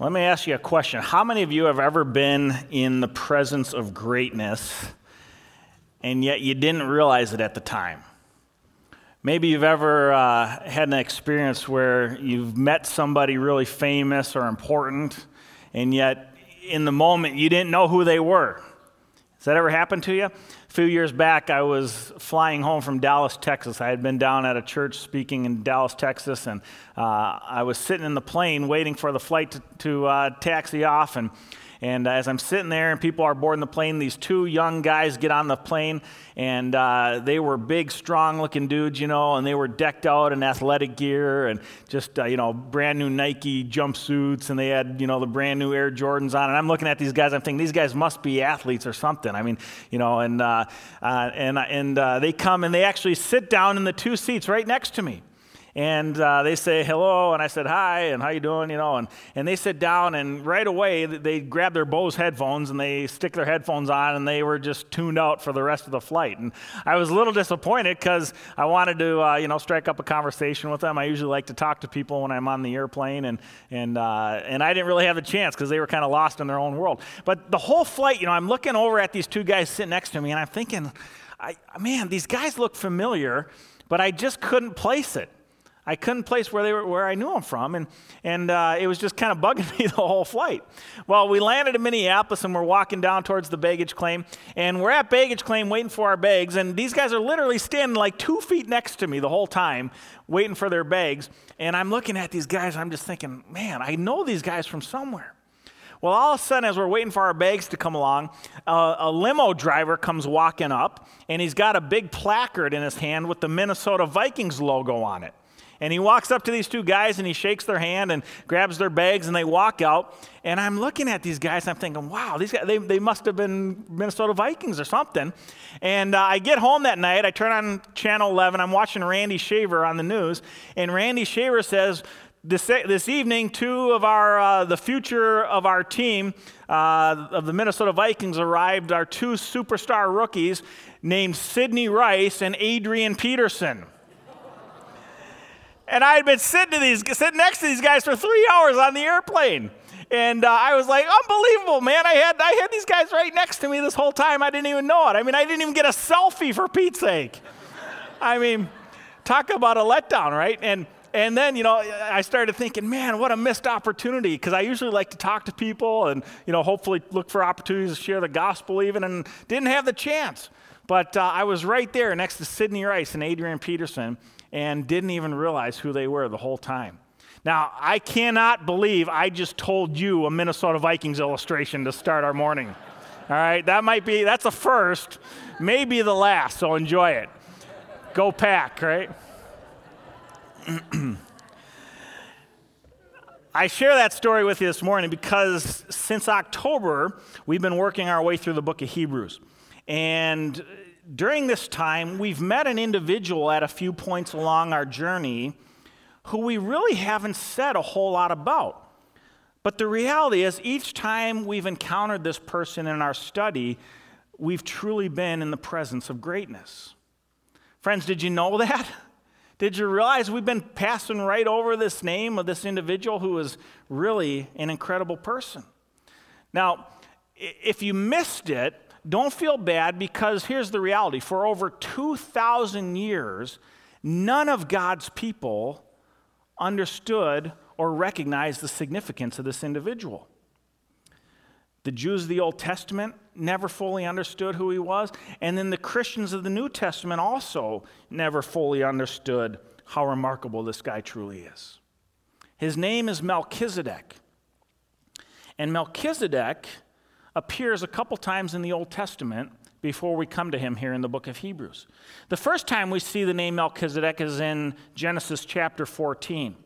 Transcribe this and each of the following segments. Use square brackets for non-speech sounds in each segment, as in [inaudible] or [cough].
Let me ask you a question. How many of you have ever been in the presence of greatness and yet you didn't realize it at the time? Maybe you've ever uh, had an experience where you've met somebody really famous or important, and yet in the moment you didn't know who they were. Has that ever happened to you? A few years back, I was flying home from Dallas, Texas. I had been down at a church speaking in Dallas, Texas, and uh, I was sitting in the plane waiting for the flight to, to uh, taxi off. And and as I'm sitting there and people are boarding the plane, these two young guys get on the plane, and uh, they were big, strong looking dudes, you know, and they were decked out in athletic gear and just, uh, you know, brand new Nike jumpsuits, and they had, you know, the brand new Air Jordans on. And I'm looking at these guys, I'm thinking, these guys must be athletes or something. I mean, you know, and, uh, uh and, and uh, they come and they actually sit down in the two seats right next to me and uh, they say hello and i said hi and how you doing? you know and, and they sit down and right away they grab their bose headphones and they stick their headphones on and they were just tuned out for the rest of the flight. And i was a little disappointed because i wanted to uh, you know strike up a conversation with them. I usually like to talk to people when i'm on the airplane and, and, uh, and i didn't really have a chance because they were kind of lost in their own world. But the whole flight you know i'm looking over at these two guys sitting next to me and i'm thinking I, man these guys look familiar but i just couldn't place it I couldn't place where they were, where I knew them from, and and uh, it was just kind of [laughs] bugging me the whole flight. Well, we landed in Minneapolis, and we're walking down towards the baggage claim, and we're at baggage claim waiting for our bags, and these guys are literally standing like two feet next to me the whole time, waiting for their bags, and I'm looking at these guys, I'm just thinking, man, I know these guys from somewhere. Well, all of a sudden, as we're waiting for our bags to come along, uh, a limo driver comes walking up, and he's got a big placard in his hand with the Minnesota Vikings logo on it. And he walks up to these two guys and he shakes their hand and grabs their bags and they walk out. And I'm looking at these guys I'm thinking, wow, these guys, they, they must have been Minnesota Vikings or something. And uh, I get home that night, I turn on channel 11, I'm watching Randy Shaver on the news, and Randy Shaver says, this, this evening, two of our, uh, the future of our team, uh, of the Minnesota Vikings, arrived. Our two superstar rookies named Sidney Rice and Adrian Peterson. And I had been sitting, to these, sitting next to these guys for three hours on the airplane. And uh, I was like, unbelievable, man. I had, I had these guys right next to me this whole time. I didn't even know it. I mean, I didn't even get a selfie for Pete's sake. I mean, talk about a letdown, right? And, and then, you know, I started thinking, man, what a missed opportunity. Because I usually like to talk to people and, you know, hopefully look for opportunities to share the gospel even, and didn't have the chance. But uh, I was right there next to Sidney Rice and Adrian Peterson and didn't even realize who they were the whole time. Now, I cannot believe I just told you a Minnesota Vikings illustration to start our morning. All right, that might be, that's a first, maybe the last, so enjoy it. Go pack, right? [clears throat] I share that story with you this morning because since October, we've been working our way through the book of Hebrews. And during this time, we've met an individual at a few points along our journey who we really haven't said a whole lot about. But the reality is, each time we've encountered this person in our study, we've truly been in the presence of greatness. Friends, did you know [laughs] that? Did you realize we've been passing right over this name of this individual who is really an incredible person? Now, if you missed it, don't feel bad because here's the reality for over 2,000 years, none of God's people understood or recognized the significance of this individual. The Jews of the Old Testament never fully understood who he was, and then the Christians of the New Testament also never fully understood how remarkable this guy truly is. His name is Melchizedek. And Melchizedek appears a couple times in the Old Testament before we come to him here in the book of Hebrews. The first time we see the name Melchizedek is in Genesis chapter 14.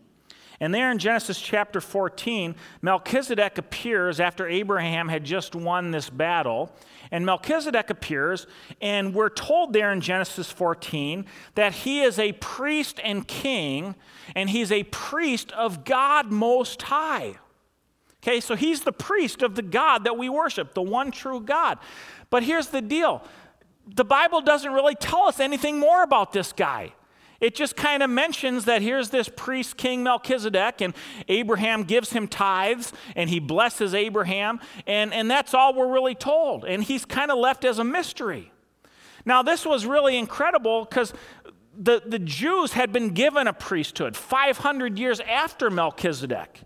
And there in Genesis chapter 14, Melchizedek appears after Abraham had just won this battle. And Melchizedek appears, and we're told there in Genesis 14 that he is a priest and king, and he's a priest of God Most High. Okay, so he's the priest of the God that we worship, the one true God. But here's the deal the Bible doesn't really tell us anything more about this guy. it just kind of mentions that here's this priest, King Melchizedek, and Abraham gives him tithes, and he blesses Abraham, and, and that's all we're really told. And he's kind of left as a mystery. Now, this was really incredible because the, the Jews had been given a priesthood 500 years after Melchizedek.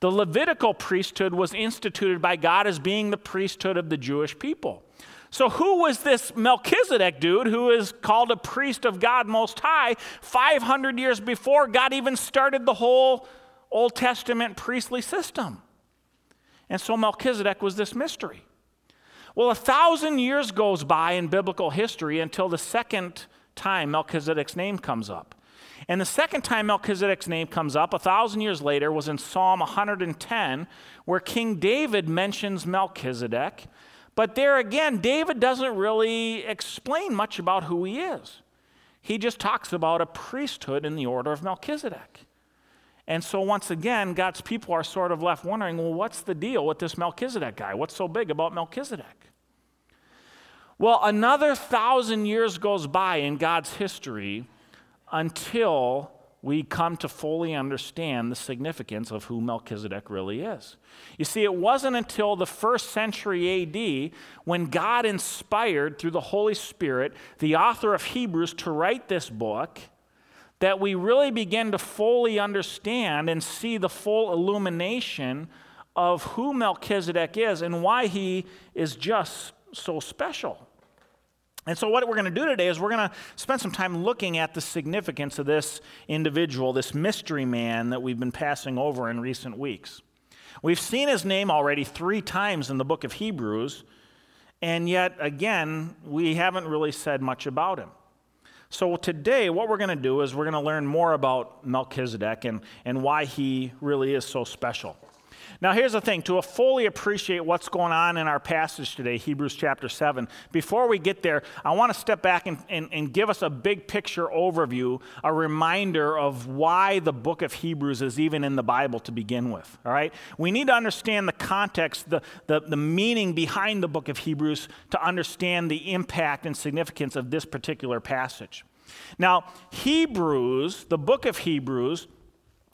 The Levitical priesthood was instituted by God as being the priesthood of the Jewish people. So, who was this Melchizedek dude who is called a priest of God Most High 500 years before God even started the whole Old Testament priestly system? And so, Melchizedek was this mystery. Well, a thousand years goes by in biblical history until the second time Melchizedek's name comes up. And the second time Melchizedek's name comes up, a thousand years later, was in Psalm 110, where King David mentions Melchizedek. But there again, David doesn't really explain much about who he is. He just talks about a priesthood in the order of Melchizedek. And so, once again, God's people are sort of left wondering well, what's the deal with this Melchizedek guy? What's so big about Melchizedek? Well, another thousand years goes by in God's history until we come to fully understand the significance of who Melchizedek really is. You see, it wasn't until the first century AD when God inspired through the Holy Spirit the author of Hebrews to write this book that we really begin to fully understand and see the full illumination of who Melchizedek is and why he is just so special. And so, what we're going to do today is we're going to spend some time looking at the significance of this individual, this mystery man that we've been passing over in recent weeks. We've seen his name already three times in the book of Hebrews, and yet again, we haven't really said much about him. So, today, what we're going to do is we're going to learn more about Melchizedek and, and why he really is so special. Now, here's the thing to fully appreciate what's going on in our passage today, Hebrews chapter 7, before we get there, I want to step back and, and, and, give us a big picture overview, a reminder of why the book of Hebrews is even in the Bible to begin with. All right? We need to understand the context, the, the, the meaning behind the book of Hebrews to understand the impact and significance of this particular passage. Now, Hebrews, the book of Hebrews,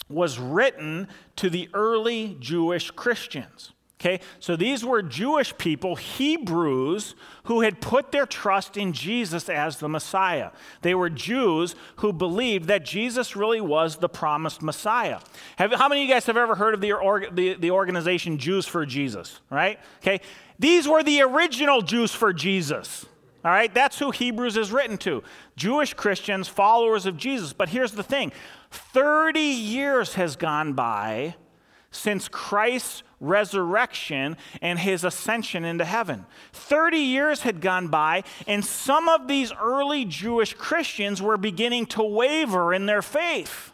was written to the early Jewish Christians. Okay, so these were Jewish people, Hebrews, who had put their trust in Jesus as the Messiah. They were Jews who believed that Jesus really was the promised Messiah. Have, how many of you guys have ever heard of the, the, the organization Jews for Jesus, right? Okay, these were the original Jews for Jesus. All right, that's who Hebrews is written to Jewish Christians, followers of Jesus. But here's the thing 30 years has gone by since Christ's resurrection and his ascension into heaven. 30 years had gone by, and some of these early Jewish Christians were beginning to waver in their faith.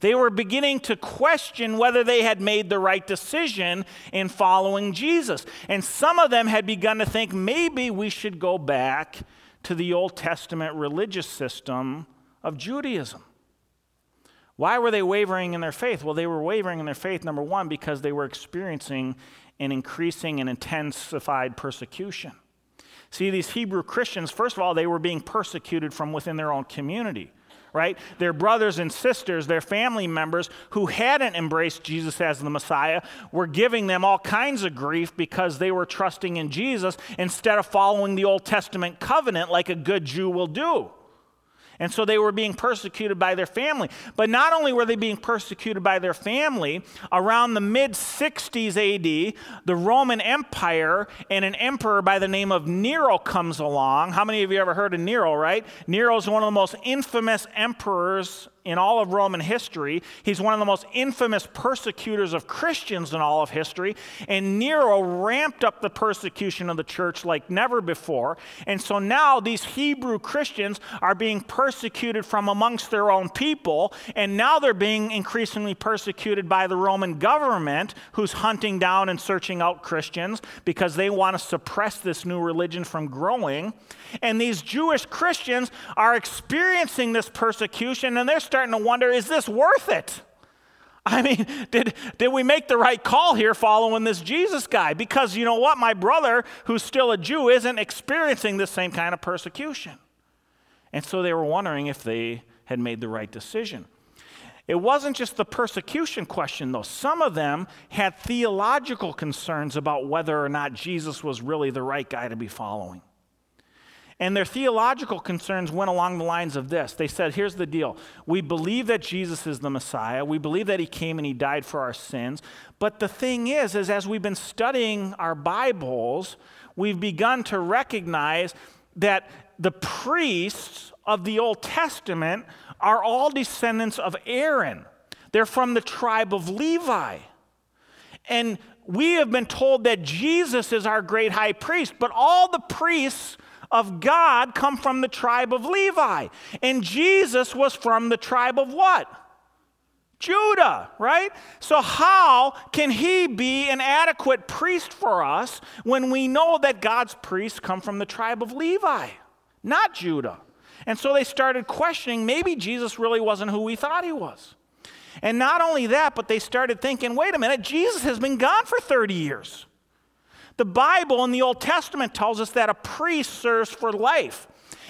They were beginning to question whether they had made the right decision in following Jesus. And some of them had begun to think maybe we should go back to the Old Testament religious system of Judaism. Why were they wavering in their faith? Well, they were wavering in their faith, number one, because they were experiencing an increasing and intensified persecution. See, these Hebrew Christians, first of all, they were being persecuted from within their own community right? Their brothers and sisters, their family members who hadn't embraced Jesus as the Messiah were giving them all kinds of grief because they were trusting in Jesus instead of following the Old Testament covenant like a good Jew will do. And so they were being persecuted by their family. But not only were they being persecuted by their family, around the mid 60s AD, the Roman Empire and an emperor by the name of Nero comes along. How many of you ever heard of Nero, right? Nero is one of the most infamous emperors in all of Roman history. He's one of the most infamous persecutors of Christians in all of history. And Nero ramped up the persecution of the church like never before. And so now these Hebrew Christians are being persecuted from amongst their own people. And now they're being increasingly persecuted by the Roman government, who's hunting down and searching out Christians because they want to suppress this new religion from growing. And these Jewish Christians are experiencing this persecution and they're starting to wonder is this worth it? I mean, [laughs] did, did we make the right call here following this Jesus guy? Because you know what? My brother, who's still a Jew, isn't experiencing the same kind of persecution. And so they were wondering if they had made the right decision. It wasn't just the persecution question, though. Some of them had theological concerns about whether or not Jesus was really the right guy to be following. And their theological concerns went along the lines of this. They said, here's the deal. We believe that Jesus is the Messiah. We believe that he came and he died for our sins. But the thing is, is as we've been studying our Bibles, we've begun to recognize that the priests of the Old Testament are all descendants of Aaron. They're from the tribe of Levi. And we have been told that Jesus is our great high priest, but all the priests of God come from the tribe of Levi. And Jesus was from the tribe of what? Judah, right? So, how can he be an adequate priest for us when we know that God's priests come from the tribe of Levi, not Judah? And so they started questioning maybe Jesus really wasn't who we thought he was. And not only that, but they started thinking wait a minute, Jesus has been gone for 30 years. The Bible in the Old Testament tells us that a priest serves for life.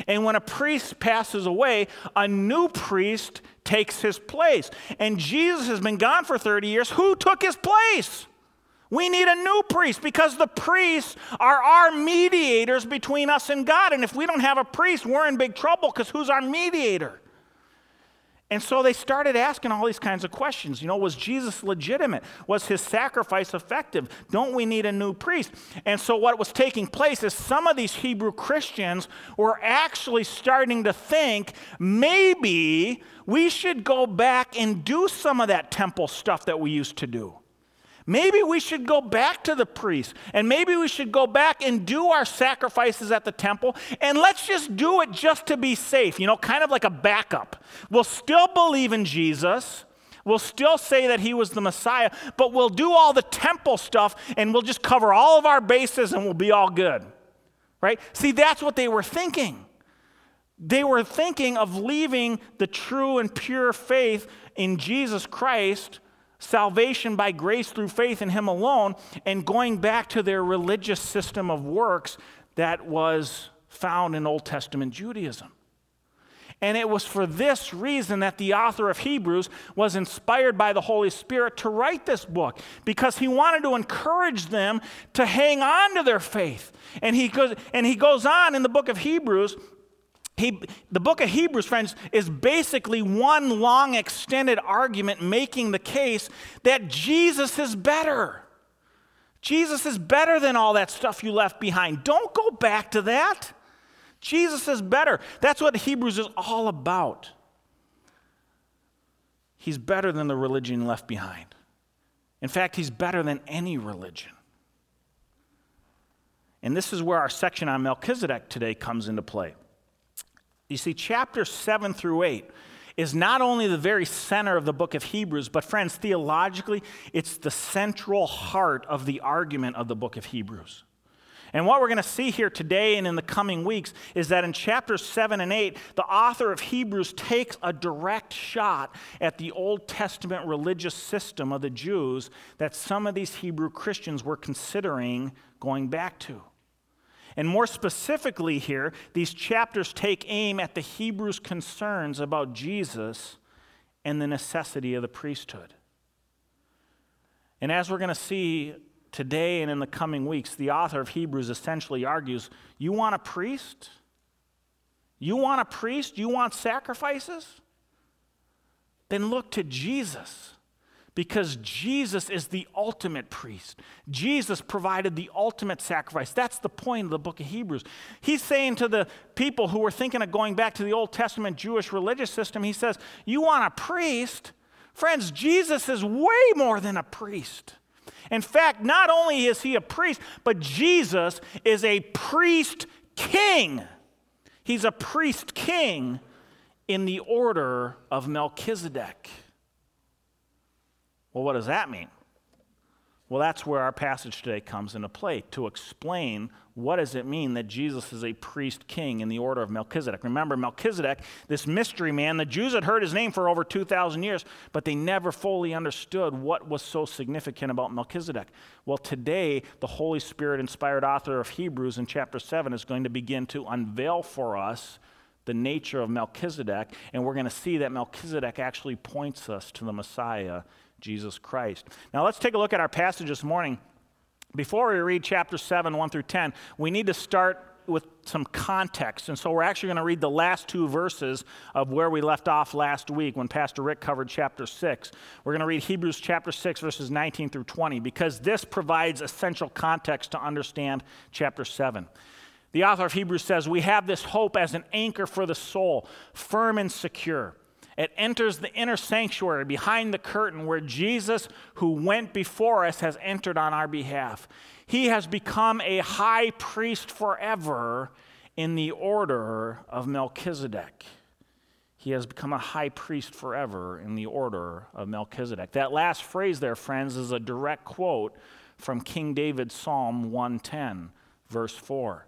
And when a priest passes away, a new priest takes his place. And Jesus has been gone for 30 years. Who took his place? We need a new priest because the priests are our mediators between us and God. And if we don't have a priest, we're in big trouble because who's our mediator? And so they started asking all these kinds of questions. You know, was Jesus legitimate? Was his sacrifice effective? Don't we need a new priest? And so what was taking place is some of these Hebrew Christians were actually starting to think maybe we should go back and do some of that temple stuff that we used to do. Maybe we should go back to the priest and maybe we should go back and do our sacrifices at the temple and let's just do it just to be safe, you know, kind of like a backup. We'll still believe in Jesus. We'll still say that he was the Messiah, but we'll do all the temple stuff and we'll just cover all of our bases and we'll be all good. Right? See, that's what they were thinking. They were thinking of leaving the true and pure faith in Jesus Christ salvation by grace through faith in Him alone and going back to their religious system of works that was found in Old Testament Judaism. And it was for this reason that the author of Hebrews was inspired by the Holy Spirit to write this book, because he wanted to encourage them to hang on to their faith. And he goes, and he goes on in the book of Hebrews he, the book of Hebrews, friends, is basically one long extended argument making the case that Jesus is better. Jesus is better than all that stuff you left behind. Don't go back to that. Jesus is better. That's what Hebrews is all about. He's better than the religion left behind. In fact, he's better than any religion. And this is where our section on Melchizedek today comes into play. You see, chapter 7 through 8 is not only the very center of the book of Hebrews, but friends, theologically, it's the central heart of the argument of the book of Hebrews. And what we're going to see here today and in the coming weeks is that in chapters 7 and 8, the author of Hebrews takes a direct shot at the Old Testament religious system of the Jews that some of these Hebrew Christians were considering going back to. And more specifically, here, these chapters take aim at the Hebrews' concerns about Jesus and the necessity of the priesthood. And as we're going to see today and in the coming weeks, the author of Hebrews essentially argues you want a priest? You want a priest? You want sacrifices? Then look to Jesus because Jesus is the ultimate priest. Jesus provided the ultimate sacrifice. That's the point of the book of Hebrews. He's saying to the people who were thinking of going back to the Old Testament Jewish religious system, he says, You want a priest? Friends, Jesus is way more than a priest. In fact, not only is he a priest, but Jesus is a priest king. He's a priest king in the order of Melchizedek. Well, what does that mean? Well, that's where our passage today comes into play to explain what does it mean that Jesus is a priest king in the order of Melchizedek. Remember, Melchizedek, this mystery man, the Jews had heard his name for over 2,000 years, but they never fully understood what was so significant about Melchizedek. Well, today, the Holy Spirit inspired author of Hebrews in chapter 7 is going to begin to unveil for us the nature of Melchizedek, and we're going to see that Melchizedek actually points us to the Messiah, Jesus Christ. Now let's take a look at our passage this morning. Before we read chapter 7, 1 through 10, we need to start with some context. And so we're actually going to read the last two verses of where we left off last week when Pastor Rick covered chapter 6. We're going to read Hebrews chapter 6, verses 19 through 20, because this provides essential context to understand chapter 7. The author of Hebrews says, We have this hope as an anchor for the soul, firm and secure. It enters the inner sanctuary behind the curtain where Jesus, who went before us, has entered on our behalf. He has become a high priest forever in the order of Melchizedek. He has become a high priest forever in the order of Melchizedek. That last phrase there, friends, is a direct quote from King David's Psalm 110, verse 4.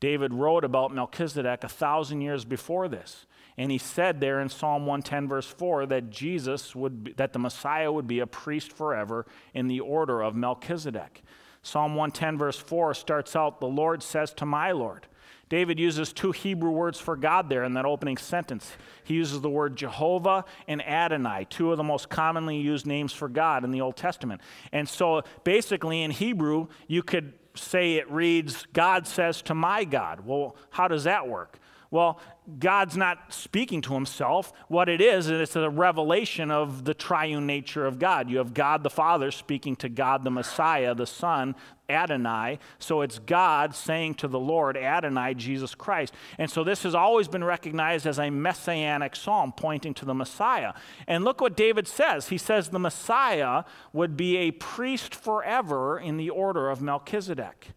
David wrote about Melchizedek a thousand years before this. And he said there in Psalm 110, verse 4, that Jesus would, be, that the Messiah would be a priest forever in the order of Melchizedek. Psalm 110, verse 4 starts out, The Lord says to my Lord. David uses two Hebrew words for God there in that opening sentence. He uses the word Jehovah and Adonai, two of the most commonly used names for God in the Old Testament. And so basically in Hebrew, you could say it reads, God says to my God. Well, how does that work? Well, God's not speaking to himself. What it is, is it's a revelation of the triune nature of God. You have God the Father speaking to God the Messiah, the Son, Adonai. So it's God saying to the Lord, Adonai, Jesus Christ. And so this has always been recognized as a messianic psalm pointing to the Messiah. And look what David says. He says the Messiah would be a priest forever in the order of Melchizedek.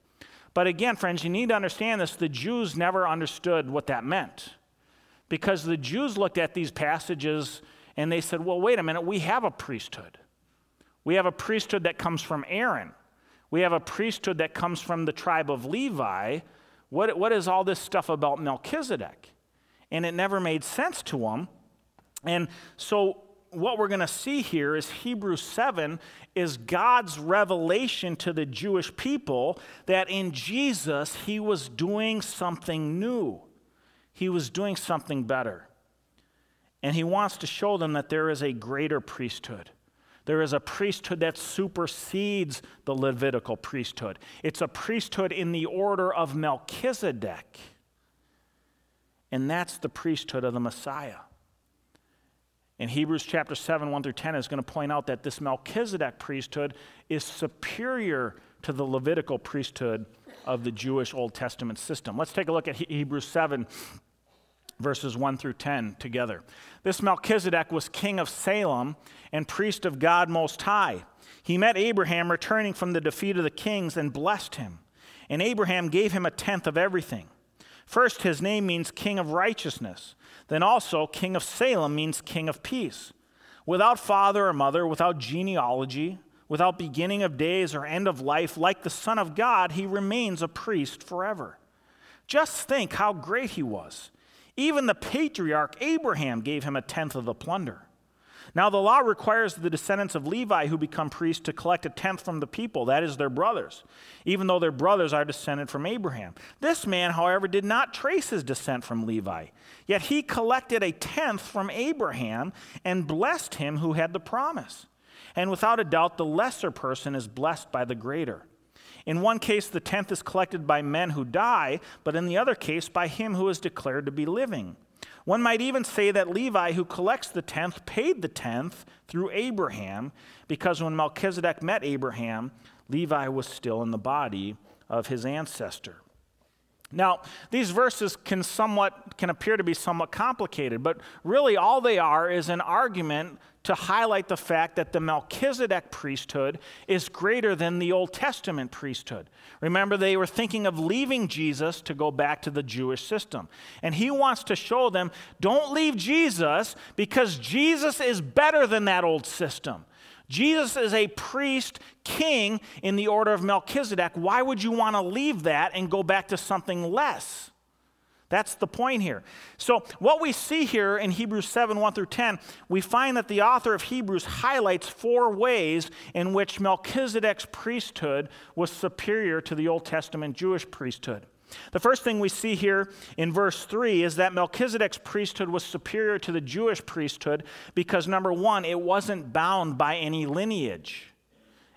But again, friends, you need to understand this. The Jews never understood what that meant. Because the Jews looked at these passages and they said, well, wait a minute, we have a priesthood. We have a priesthood that comes from Aaron. We have a priesthood that comes from the tribe of Levi. What, what is all this stuff about Melchizedek? And it never made sense to them. And so what we're going to see here is Hebrews 7 is God's revelation to the Jewish people that in Jesus he was doing something new. He was doing something better. And he wants to show them that there is a greater priesthood. There is a priesthood that supersedes the Levitical priesthood. It's a priesthood in the order of Melchizedek. And that's the priesthood of the Messiah. In Hebrews chapter 7, 1 through 10, is going to point out that this Melchizedek priesthood is superior to the Levitical priesthood of the Jewish Old Testament system. Let's take a look at Hebrews 7, verses 1 through 10 together. This Melchizedek was king of Salem and priest of God Most High. He met Abraham returning from the defeat of the kings and blessed him. And Abraham gave him a tenth of everything. First, his name means king of righteousness. Then also, king of Salem means king of peace. Without father or mother, without genealogy, without beginning of days or end of life, like the Son of God, he remains a priest forever. Just think how great he was. Even the patriarch Abraham gave him a tenth of the plunder. Now, the law requires the descendants of Levi who become priests to collect a tenth from the people, that is, their brothers, even though their brothers are descended from Abraham. This man, however, did not trace his descent from Levi, yet he collected a tenth from Abraham and blessed him who had the promise. And without a doubt, the lesser person is blessed by the greater. In one case, the tenth is collected by men who die, but in the other case, by him who is declared to be living. One might even say that Levi, who collects the tenth, paid the tenth through Abraham, because when Melchizedek met Abraham, Levi was still in the body of his ancestor. Now, these verses can somewhat can appear to be somewhat complicated, but really all they are is an argument to highlight the fact that the Melchizedek priesthood is greater than the Old Testament priesthood. Remember, they were thinking of leaving Jesus to go back to the Jewish system. And he wants to show them don't leave Jesus because Jesus is better than that old system. Jesus is a priest king in the order of Melchizedek. Why would you want to leave that and go back to something less? That's the point here. So, what we see here in Hebrews 7 1 through 10, we find that the author of Hebrews highlights four ways in which Melchizedek's priesthood was superior to the Old Testament Jewish priesthood. The first thing we see here in verse 3 is that Melchizedek's priesthood was superior to the Jewish priesthood because, number one, it wasn't bound by any lineage.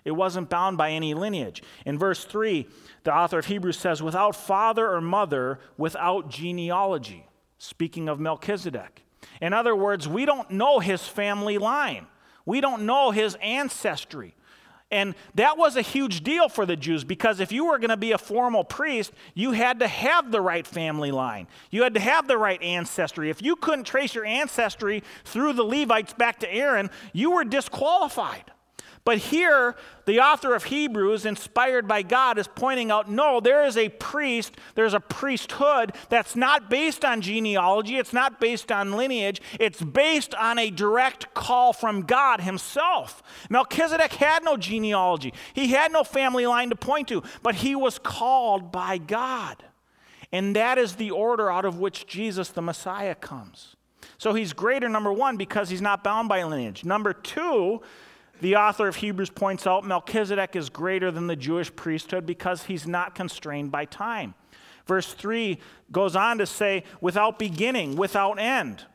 It wasn't bound by any lineage. In verse 3, the author of Hebrews says, without father or mother, without genealogy, speaking of Melchizedek. In other words, we don't know his family line, we don't know his ancestry. And that was a huge deal for the Jews because if you were going to be a formal priest, you had to have the right family line. You had to have the right ancestry. If you couldn't trace your ancestry through the Levites back to Aaron, you were disqualified. But here, the author of Hebrews, inspired by God, is pointing out no, there is a priest, there's a priesthood that's not based on genealogy, it's not based on lineage, it's based on a direct call from God Himself. Melchizedek had no genealogy, he had no family line to point to, but he was called by God. And that is the order out of which Jesus the Messiah comes. So he's greater, number one, because he's not bound by lineage. Number two, the author of Hebrews points out Melchizedek is greater than the Jewish priesthood because he's not constrained by time. Verse 3 goes on to say, without beginning, without end,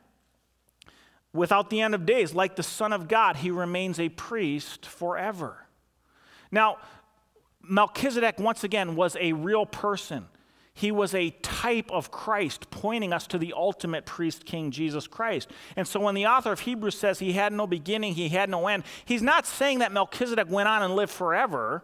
without the end of days, like the Son of God, he remains a priest forever. Now, Melchizedek, once again, was a real person. He was a type of Christ, pointing us to the ultimate priest king, Jesus Christ. And so when the author of Hebrews says he had no beginning, he had no end, he's not saying that Melchizedek went on and lived forever.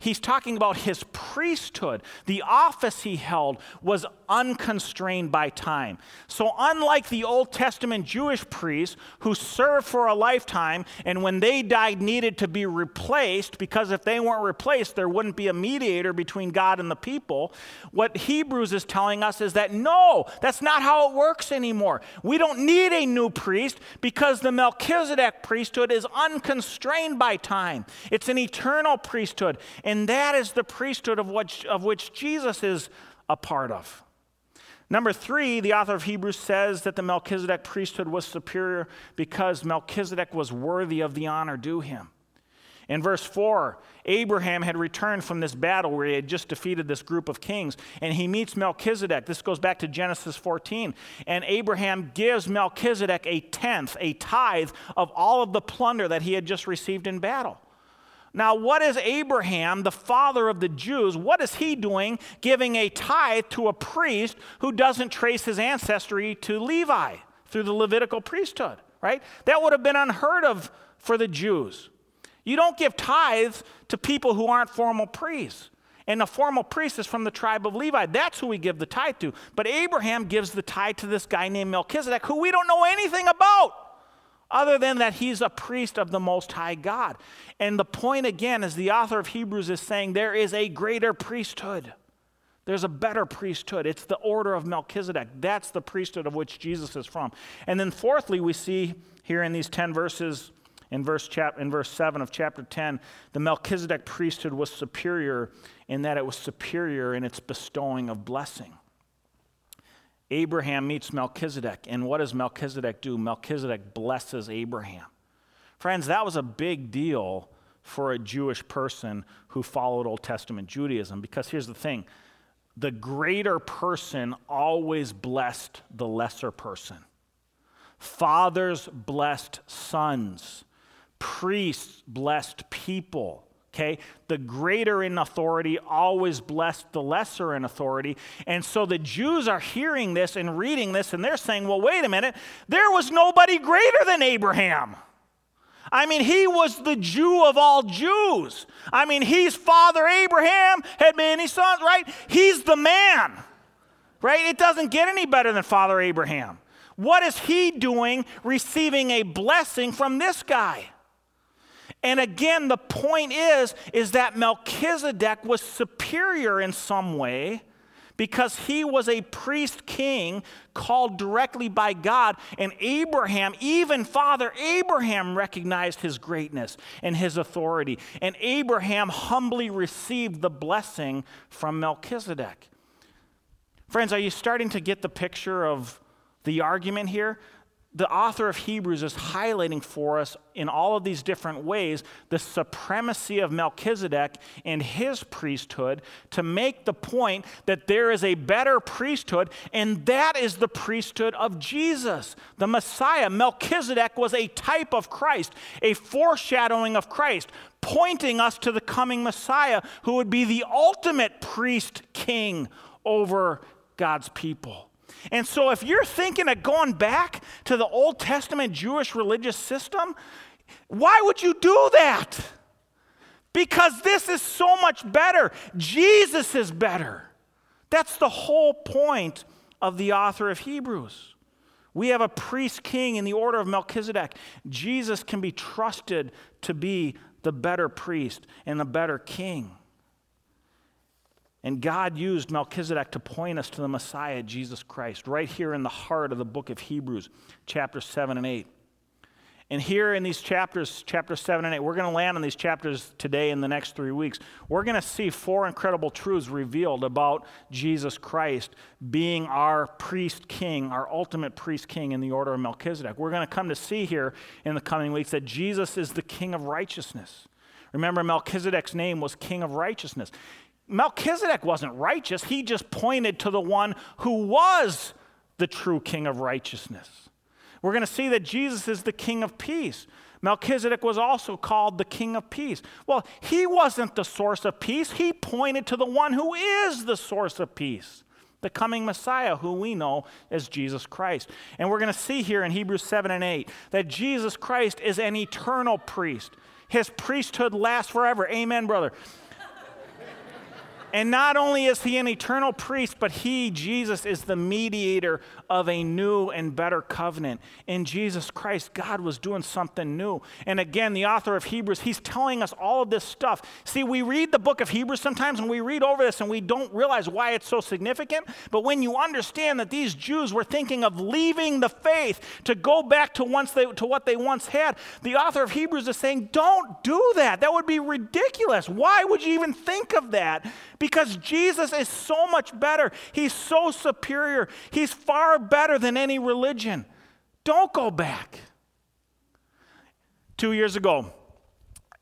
He's talking about his priesthood. The office he held was unconstrained by time. So, unlike the Old Testament Jewish priests who served for a lifetime and when they died needed to be replaced, because if they weren't replaced, there wouldn't be a mediator between God and the people, what Hebrews is telling us is that no, that's not how it works anymore. We don't need a new priest because the Melchizedek priesthood is unconstrained by time, it's an eternal priesthood. And that is the priesthood of, which, of which Jesus is a part of. Number three, the author of Hebrews says that the Melchizedek priesthood was superior because Melchizedek was worthy of the honor due him. In verse 4, Abraham had returned from this battle where he had just defeated this group of kings, and he meets Melchizedek. This goes back to Genesis 14. And Abraham gives Melchizedek a tenth, a tithe of all of the plunder that he had just received in battle. Now, what is Abraham, the father of the Jews, what is he doing giving a tithe to a priest who doesn't trace his ancestry to Levi through the Levitical priesthood, right? That would have been unheard of for the Jews. You don't give tithes to people who aren't formal priests. And the formal priest is from the tribe of Levi. That's who we give the tithe to. But Abraham gives the tithe to this guy named Melchizedek, who we don't know anything about other than that he's a priest of the Most High God. And the point again is the author of Hebrews is saying there is a greater priesthood. There's a better priesthood. It's the order of Melchizedek. That's the priesthood of which Jesus is from. And then, fourthly, we see here in these 10 verses, in verse, chap- in verse 7 of chapter 10, the Melchizedek priesthood was superior in that it was superior in its bestowing of blessing. Abraham meets Melchizedek. And what does Melchizedek do? Melchizedek blesses Abraham. Friends, that was a big deal for a Jewish person who followed Old Testament Judaism because here's the thing the greater person always blessed the lesser person. Fathers blessed sons, priests blessed people. Okay? The greater in authority always blessed the lesser in authority. And so the Jews are hearing this and reading this, and they're saying, well, wait a minute, there was nobody greater than Abraham. I mean, he was the Jew of all Jews. I mean, he's Father Abraham, had many sons, right? He's the man, right? It doesn't get any better than Father Abraham. What is he doing receiving a blessing from this guy? And again, the point is, is that Melchizedek was superior in some way because he was a priest king called directly by God. And Abraham, even Father Abraham, recognized his greatness and his authority. And Abraham humbly received the blessing from Melchizedek. Friends, are you starting to get the picture of the argument here? The author of Hebrews is highlighting for us in all of these different ways the supremacy of Melchizedek and his priesthood to make the point that there is a better priesthood, and that is the priesthood of Jesus, the Messiah. Melchizedek was a type of Christ, a foreshadowing of Christ, pointing us to the coming Messiah who would be the ultimate priest king over God's people. And so, if you're thinking of going back to the Old Testament Jewish religious system, why would you do that? Because this is so much better. Jesus is better. That's the whole point of the author of Hebrews. We have a priest king in the order of Melchizedek. Jesus can be trusted to be the better priest and the better king. And God used Melchizedek to point us to the Messiah, Jesus Christ, right here in the heart of the book of Hebrews, chapters 7 and 8. And here in these chapters, chapters 7 and 8, we're going to land on these chapters today in the next three weeks. We're going to see four incredible truths revealed about Jesus Christ being our priest king, our ultimate priest king in the order of Melchizedek. We're going to come to see here in the coming weeks that Jesus is the king of righteousness. Remember, Melchizedek's name was king of righteousness. Melchizedek wasn't righteous, he just pointed to the one who was the true king of righteousness. We're going to see that Jesus is the king of peace. Melchizedek was also called the king of peace. Well, he wasn't the source of peace, he pointed to the one who is the source of peace. The coming Messiah, who we know as Jesus Christ. And we're going to see here in Hebrews 7 and 8 that Jesus Christ is an eternal priest. His priesthood lasts forever. Amen, brother. And not only is he an eternal priest, but he, Jesus, is the mediator of a new and better covenant. In Jesus Christ, God was doing something new. And again, the author of Hebrews, he's telling us all of this stuff. See, we read the book of Hebrews sometimes and we read over this and we don't realize why it's so significant. But when you understand that these Jews were thinking of leaving the faith to go back to, once they, to what they once had, the author of Hebrews is saying, don't do that. That would be ridiculous. Why would you even think of that? Because Jesus is so much better. He's so superior. He's far better than any religion. Don't go back. Two years ago,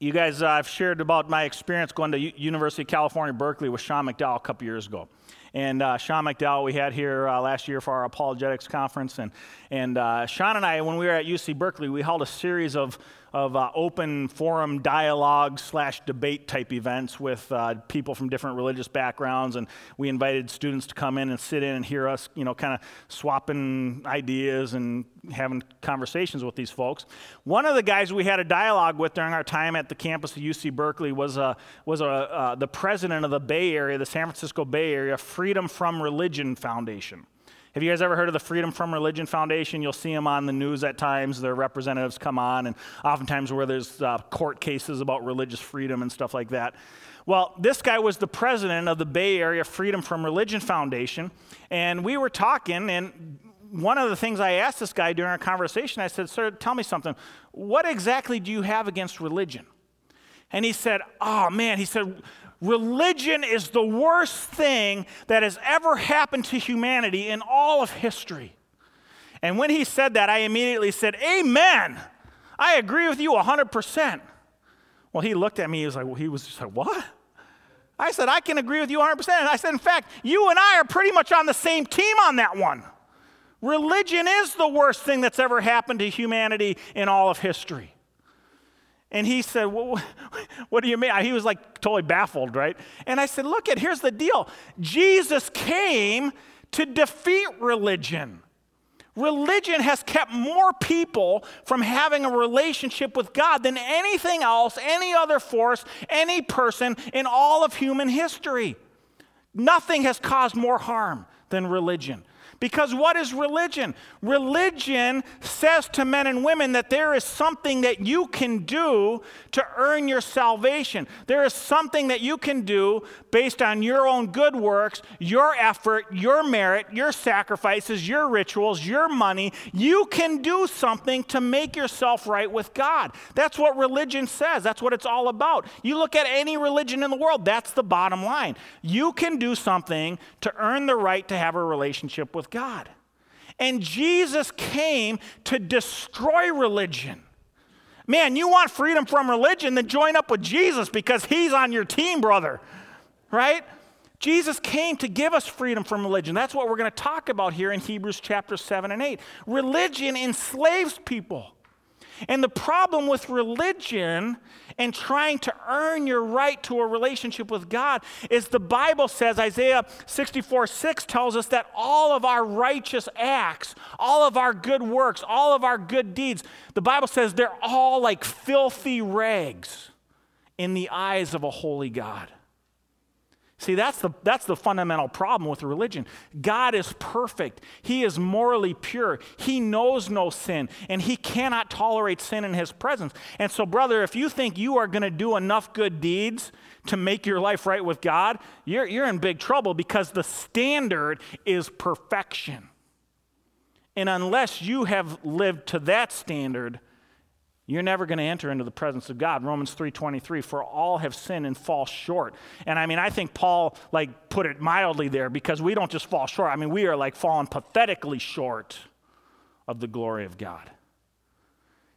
you guys, uh, I've shared about my experience going to U- University of California, Berkeley with Sean McDowell a couple years ago. And uh, Sean McDowell, we had here uh, last year for our apologetics conference. And, and uh, Sean and I, when we were at UC Berkeley, we held a series of of uh, open forum dialogue slash debate type events with uh, people from different religious backgrounds. And we invited students to come in and sit in and hear us you know kind of swapping ideas and having conversations with these folks. One of the guys we had a dialogue with during our time at the campus of uc berkeley was, a, was a, uh, the president of the bay area the san francisco bay area freedom from religion foundation have you guys ever heard of the Freedom from Religion Foundation? You'll see them on the news at times. Their representatives come on, and oftentimes where there's uh, court cases about religious freedom and stuff like that. Well, this guy was the president of the Bay Area Freedom from Religion Foundation, and we were talking, and one of the things I asked this guy during our conversation, I said, Sir, tell me something. What exactly do you have against religion? And he said, Oh, man, he said, Religion is the worst thing that has ever happened to humanity in all of history. And when he said that, I immediately said, Amen. I agree with you 100%. Well, he looked at me, he was like, well, he was just like, What? I said, I can agree with you 100%. And I said, In fact, you and I are pretty much on the same team on that one. Religion is the worst thing that's ever happened to humanity in all of history. And he said, well, What do you mean? He was like totally baffled, right? And I said, Look, at here's the deal Jesus came to defeat religion. Religion has kept more people from having a relationship with God than anything else, any other force, any person in all of human history. Nothing has caused more harm than religion. Because what is religion? Religion says to men and women that there is something that you can do to earn your salvation. There is something that you can do based on your own good works, your effort, your merit, your sacrifices, your rituals, your money. You can do something to make yourself right with God. That's what religion says. That's what it's all about. You look at any religion in the world, that's the bottom line. You can do something to earn the right to have a relationship with God. And Jesus came to destroy religion. Man, you want freedom from religion, then join up with Jesus because he's on your team, brother. Right? Jesus came to give us freedom from religion. That's what we're going to talk about here in Hebrews chapter 7 and 8. Religion enslaves people. And the problem with religion and trying to earn your right to a relationship with God is the Bible says, Isaiah 64 6 tells us that all of our righteous acts, all of our good works, all of our good deeds, the Bible says they're all like filthy rags in the eyes of a holy God. See, that's the, that's the fundamental problem with religion. God is perfect. He is morally pure. He knows no sin, and He cannot tolerate sin in His presence. And so, brother, if you think you are going to do enough good deeds to make your life right with God, you're, you're in big trouble because the standard is perfection. And unless you have lived to that standard, you're never going to enter into the presence of God. Romans 3:23 for all have sinned and fall short. And I mean I think Paul like put it mildly there because we don't just fall short. I mean we are like falling pathetically short of the glory of God.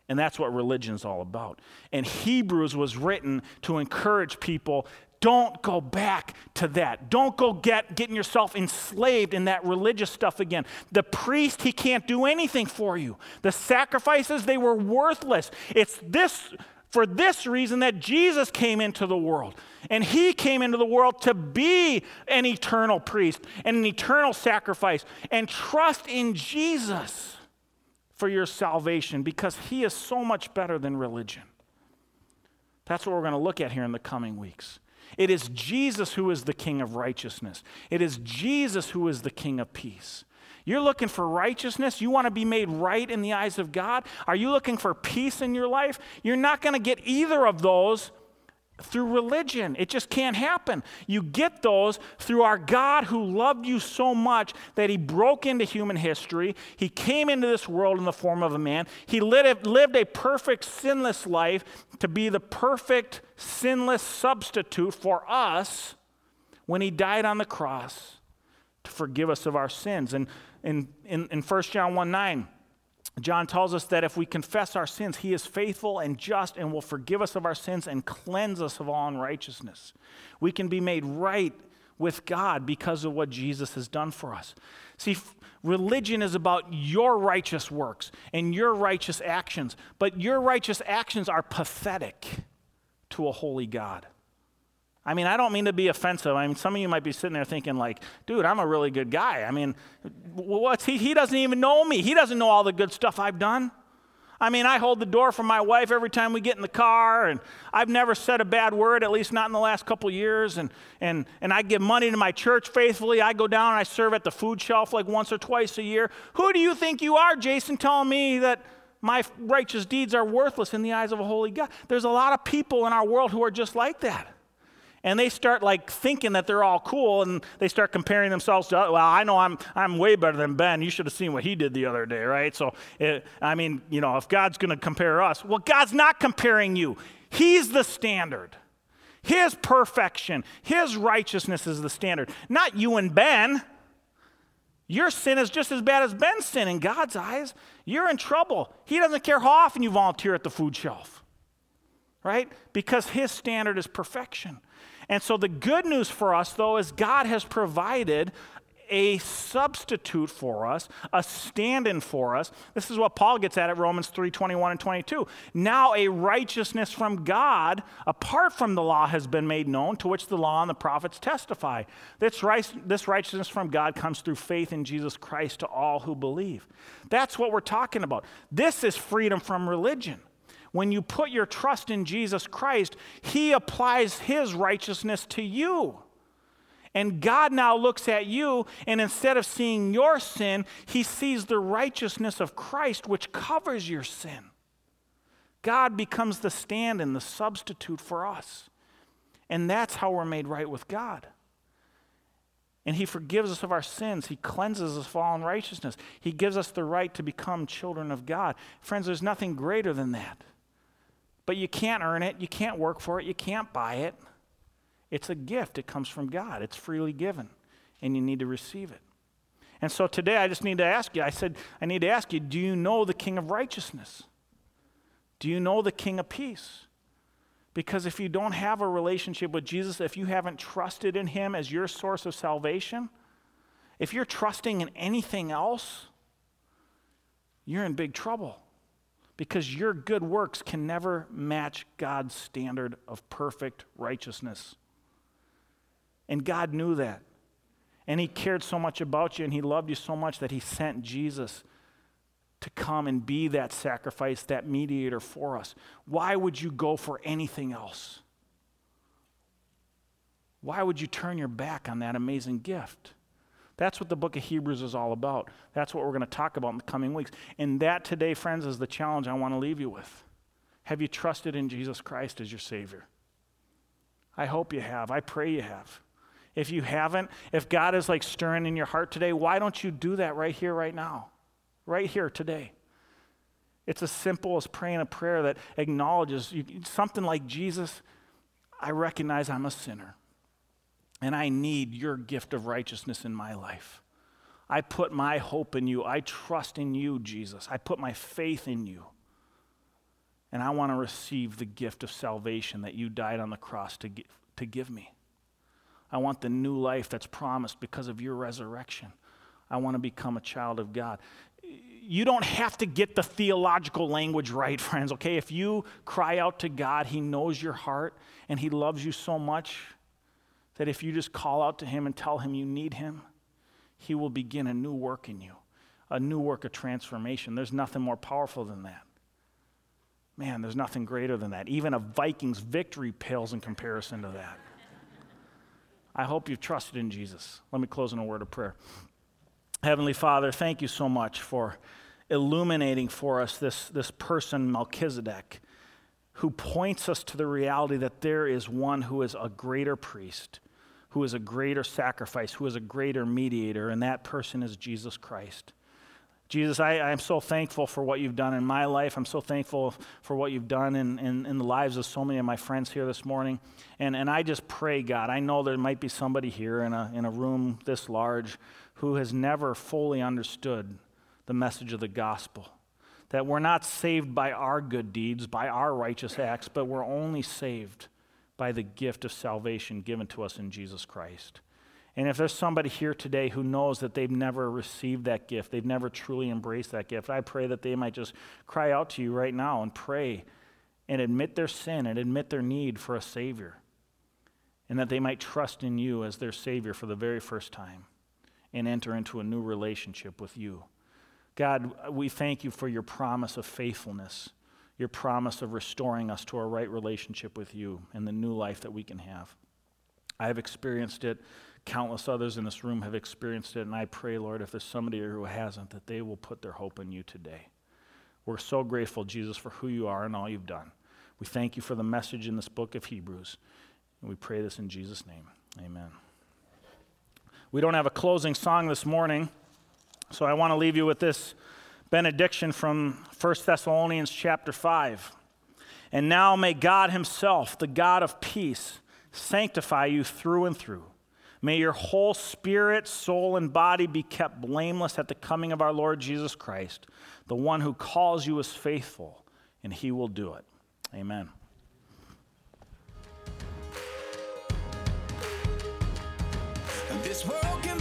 And that's what religion is all about. And Hebrews was written to encourage people don't go back to that. Don't go get getting yourself enslaved in that religious stuff again. The priest, he can't do anything for you. The sacrifices, they were worthless. It's this for this reason that Jesus came into the world. And he came into the world to be an eternal priest and an eternal sacrifice. And trust in Jesus for your salvation because he is so much better than religion. That's what we're going to look at here in the coming weeks. It is Jesus who is the King of righteousness. It is Jesus who is the King of peace. You're looking for righteousness. You want to be made right in the eyes of God. Are you looking for peace in your life? You're not going to get either of those through religion. It just can't happen. You get those through our God who loved you so much that he broke into human history. He came into this world in the form of a man. He lived, a perfect, sinless life to be the perfect, sinless substitute for us when he died on the cross to forgive us of our sins. And in, in, in 1 John 1 9, John tells us that if we confess our sins, he is faithful and just and will forgive us of our sins and cleanse us of all unrighteousness. We can be made right with God because of what Jesus has done for us. See, religion is about your righteous works and your righteous actions, but your righteous actions are pathetic to a holy God. I mean, I don't mean to be offensive. I mean, some of you might be sitting there thinking, like, dude, I'm a really good guy. I mean, what's he? He doesn't even know me. He doesn't know all the good stuff I've done. I mean, I hold the door for my wife every time we get in the car, and I've never said a bad word, at least not in the last couple years. And, and, and I give money to my church faithfully. I go down and I serve at the food shelf like once or twice a year. Who do you think you are, Jason, telling me that my righteous deeds are worthless in the eyes of a holy God? There's a lot of people in our world who are just like that and they start like thinking that they're all cool and they start comparing themselves to other. well i know i'm i'm way better than ben. You should have seen what he did the other day right? So it, i mean you know if god's going to compare us well god's not comparing you. He's the standard. His perfection his righteousness is the standard. Not you and ben. Your sin is just as bad as ben's sin. In god's eyes you're in trouble. He doesn't care how often you volunteer at the food shelf right? Because his standard is perfection and so the good news for us, though, is God has provided a substitute for us, a stand in for us. This is what Paul gets at at Romans 3 21 and 22. Now a righteousness from God, apart from the law, has been made known, to which the law and the prophets testify. This, this righteousness from God comes through faith in Jesus Christ to all who believe. That's what we're talking about. This is freedom from religion. When you put your trust in Jesus Christ, He applies His righteousness to you. And God now looks at you, and instead of seeing your sin, He sees the righteousness of Christ, which covers your sin. God becomes the stand and the substitute for us. And that's how we're made right with God. And He forgives us of our sins. He cleanses us of all unrighteousness. He gives us the right to become children of God. Friends, there's nothing greater than that. But you can't earn it, you can't work for it, you can't buy it. It's a gift, it comes from God, it's freely given, and you need to receive it. And so today I just need to ask you I said, I need to ask you, do you know the King of righteousness? Do you know the King of peace? Because if you don't have a relationship with Jesus, if you haven't trusted in him as your source of salvation, if you're trusting in anything else, you're in big trouble because your good works can never match God's standard of perfect righteousness. And God knew that. And He cared so much about you and He loved you so much that He sent Jesus to come and be that sacrifice, that mediator for us. Why would you go for anything else? Why would you turn your back on that amazing gift? That's what the book of Hebrews is all about. That's what we're going to talk about in the coming weeks. And that today, friends, is the challenge I want to leave you with. Have you trusted in Jesus Christ as your Savior? I hope you have. I pray you have. If you haven't, if God is like stirring in your heart today, why don't you do that right here, right now? Right here today. It's as simple as praying a prayer that acknowledges you, something like Jesus, I recognize I'm a sinner. And I need your gift of righteousness in my life. I put my hope in you. I trust in you, Jesus. I put my faith in you. And I want to receive the gift of salvation that you died on the cross to give, to give me. I want the new life that's promised because of your resurrection. I want to become a child of God. You don't have to get the theological language right, [laughs] friends, okay? If you cry out to God, He knows your heart and He loves you so much that if you just call out to Him and tell Him you need Him, He will begin a new work in you, a new work of transformation. There's nothing more powerful than that. Man, there's nothing greater than that. Even a Vikings victory pales in comparison to that. I hope you've trusted in Jesus. Let me close in a word of prayer. Heavenly Father, thank you so much for illuminating for us this, this person, Melchizedek who points us to the reality that there is one who is a greater priest, who is a greater sacrifice, who is a greater mediator, and that person is Jesus Christ. Jesus, I, I am so thankful for what you've done in my life. I'm so thankful for what you've done in, in, in, the lives of so many of my friends here this morning. And, and I just pray, God, I know there might be somebody here in a, in a room this large who has never fully understood the message of the gospel that we're not saved by our good deeds, by our righteous acts, but we're only saved by the gift of salvation given to us in Jesus Christ. And if there's somebody here today who knows that they've never received that gift, they've never truly embraced that gift, I pray that they might just cry out to you right now and pray and admit their sin and admit their need for a Savior. And that they might trust in you as their Savior for the very first time and enter into a new relationship with you. God, we thank you for your promise of faithfulness, your promise of restoring us to a right relationship with you and the new life that we can have. I have experienced it. Countless others in this room have experienced it. And I pray, Lord, if there's somebody here who hasn't, that they will put their hope in you today. We're so grateful, Jesus, for who you are and all you've done. We thank you for the message in this book of Hebrews. And we pray this in Jesus' name. Amen. We don't have a closing song this morning. So I want to leave you with this benediction from 1 Thessalonians chapter 5. And now may God Himself, the God of peace, sanctify you through and through. May your whole spirit, soul, and body be kept blameless at the coming of our Lord Jesus Christ. The one who calls you is faithful, and He will do it. Amen. This world can